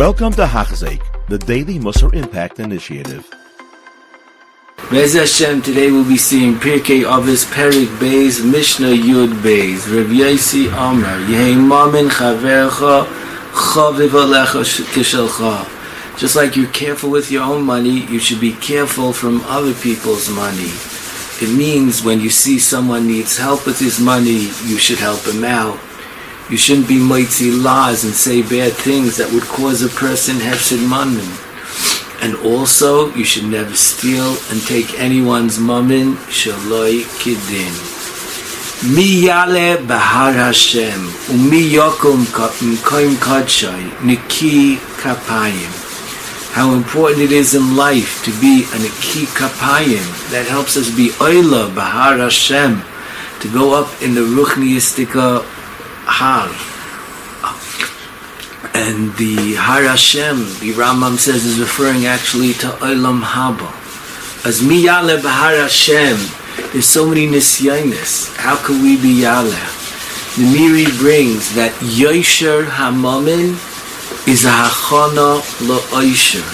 Welcome to Hachzeik, the Daily Musar Impact Initiative. Bez Hashem, today we'll be seeing Pirkei Avos Perik Beis, Mishnah Yud Beis, Rav Yaisi Amar, Yehi Mamin Chavercha, Chaviv Alecha Kishelcha. Just like you're careful with your own money, you should be careful from other people's money. It means when you see someone needs help with his money, you should help him out. You shouldn't be mighty laws and say bad things that would cause a person hefsid mammon. And also, you should never steal and take anyone's mammon shaloi kidin. Mi yale bahar Hashem, umi yokum koim kadshay, niki kapayim. How important it is in life to be an aki kapayim. That helps us be oila bahar Hashem, to go up in the ruchniistika Har. And the Har Hashem, the Rambam says, is referring actually to Olam Haba. As mi yale b'Har Hashem, there's so many nisyanis. How can we be yale? The Meiri brings that Yosher Hamamin is a hachana la'oisher.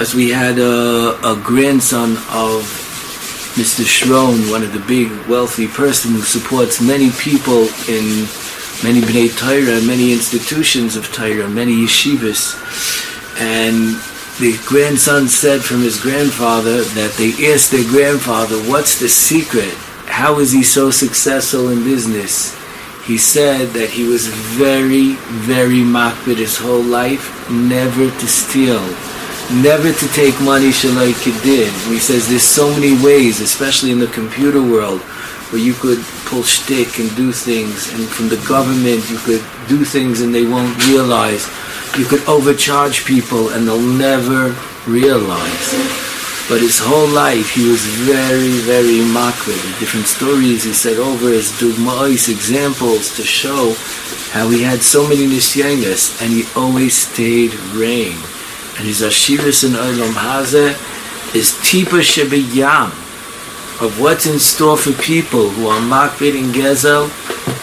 As we had a, a grandson of Mr. Shron, one of the big wealthy person who supports many people in many Bnei Torah, many institutions of Torah, many yeshivas. And the grandson said from his grandfather that they asked their grandfather, what's the secret? How is he so successful in business? He said that he was very, very makbid his whole life, never to steal, never to take money shalai. He says there's so many ways, especially in the computer world, where you could pull shtick and do things, and from the government you could do things and they won't realize. You could overcharge people and they'll never realize. But his whole life he was very, very makpid. Different stories he said over as dugma'is, examples to show how he had so many nisyanis and he always stayed rein and his Ashiris in Olam Hazeh is Tipa Shebiyam of what's in store for people who are makbid in Gezel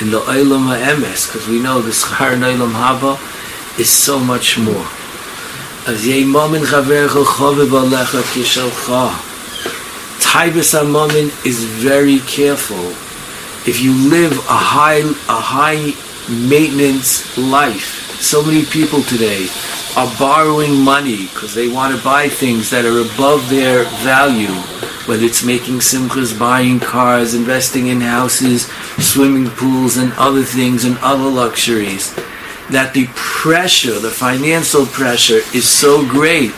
in the Olam HaEmes because we know the Schar in Olam Haba is so much more. As Yei Momin Chavercha Chovev Alecha Kishalcha Taibas HaMomin is very careful. If you live a high, a high maintenance life, so many people today are borrowing money because they want to buy things that are above their value, whether it's making simchas, buying cars, investing in houses, swimming pools, and other things and other luxuries, that the pressure, the financial pressure, is so great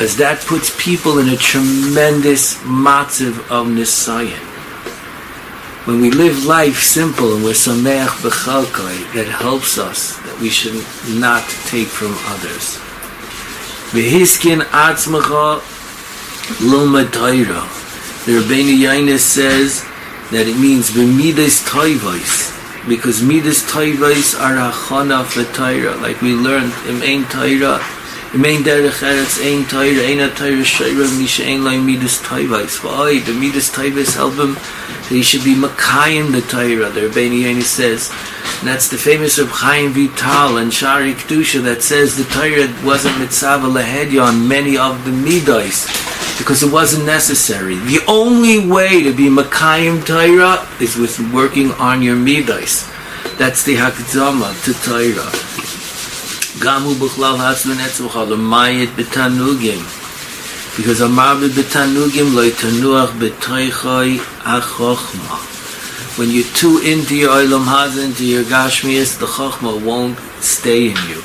as that puts people in a tremendous matziv of nisayan. When we live life simple and we're sameach b'chalkai, that helps us that we should not take from others. V'hiskin atzmacha loma Torah. The Rabbeinu Yainus says that it means b'midas toivos, because midas toivos are hachana Torah, like we learned in Ein Torah, im ein derech eretz ein Torah, ein a Torah shayra, misha ein loy midas toivos. Why? The midas toivos help him that he should be Makayim the Torah. The Rebbeinu Yoni says, and that's the famous Reb Chaim Vital and Shari Kedusha that says the Torah wasn't mitzvah lehedya on many of the midos because it wasn't necessary. The only way to be Makayim Torah is with working on your midos. That's the Hakzama to Torah. Gamu b'chlal hatzvin etzvachal mayit b'tanugim because amar b'tanugim loy tanuach b'toichoi achochma. When you're too into your olam hazeh, into your gashmias, the chochma won't stay in you.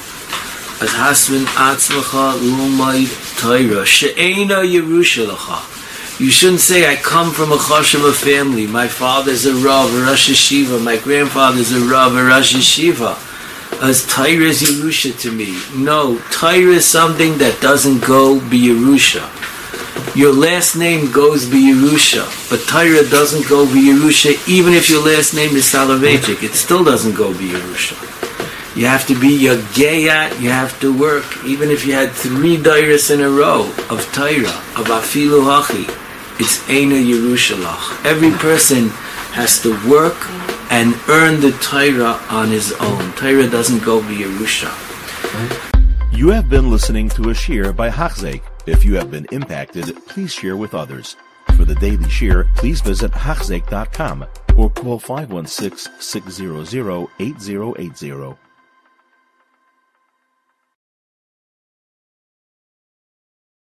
As hasvin atzmacha lumayd toira she'ena yerushalacha. You shouldn't say, I come from a Chosheva family. My father's a Rav, a Rosh Yeshiva. My grandfather's a Rav, a Rosh Yeshiva. As is Yerusha to me. No, Torah is something that doesn't go be Yerusha. Your last name goes be Yerusha, but Torah doesn't go be Yerusha, even if your last name is Soloveitchik. It still doesn't go be Yerusha. You have to be Yageya, you have to work. Even if you had three dairas in a row of Torah, of Afilu Hachi, it's Eina Yerushalach. Every person has to work and earn the Torah on his own. Torah doesn't go be Yerusha. You have been listening to a shear by Hachzeik. If you have been impacted, please share with others. For the daily shear, please visit Hachzeik.com or call 516 600 8080.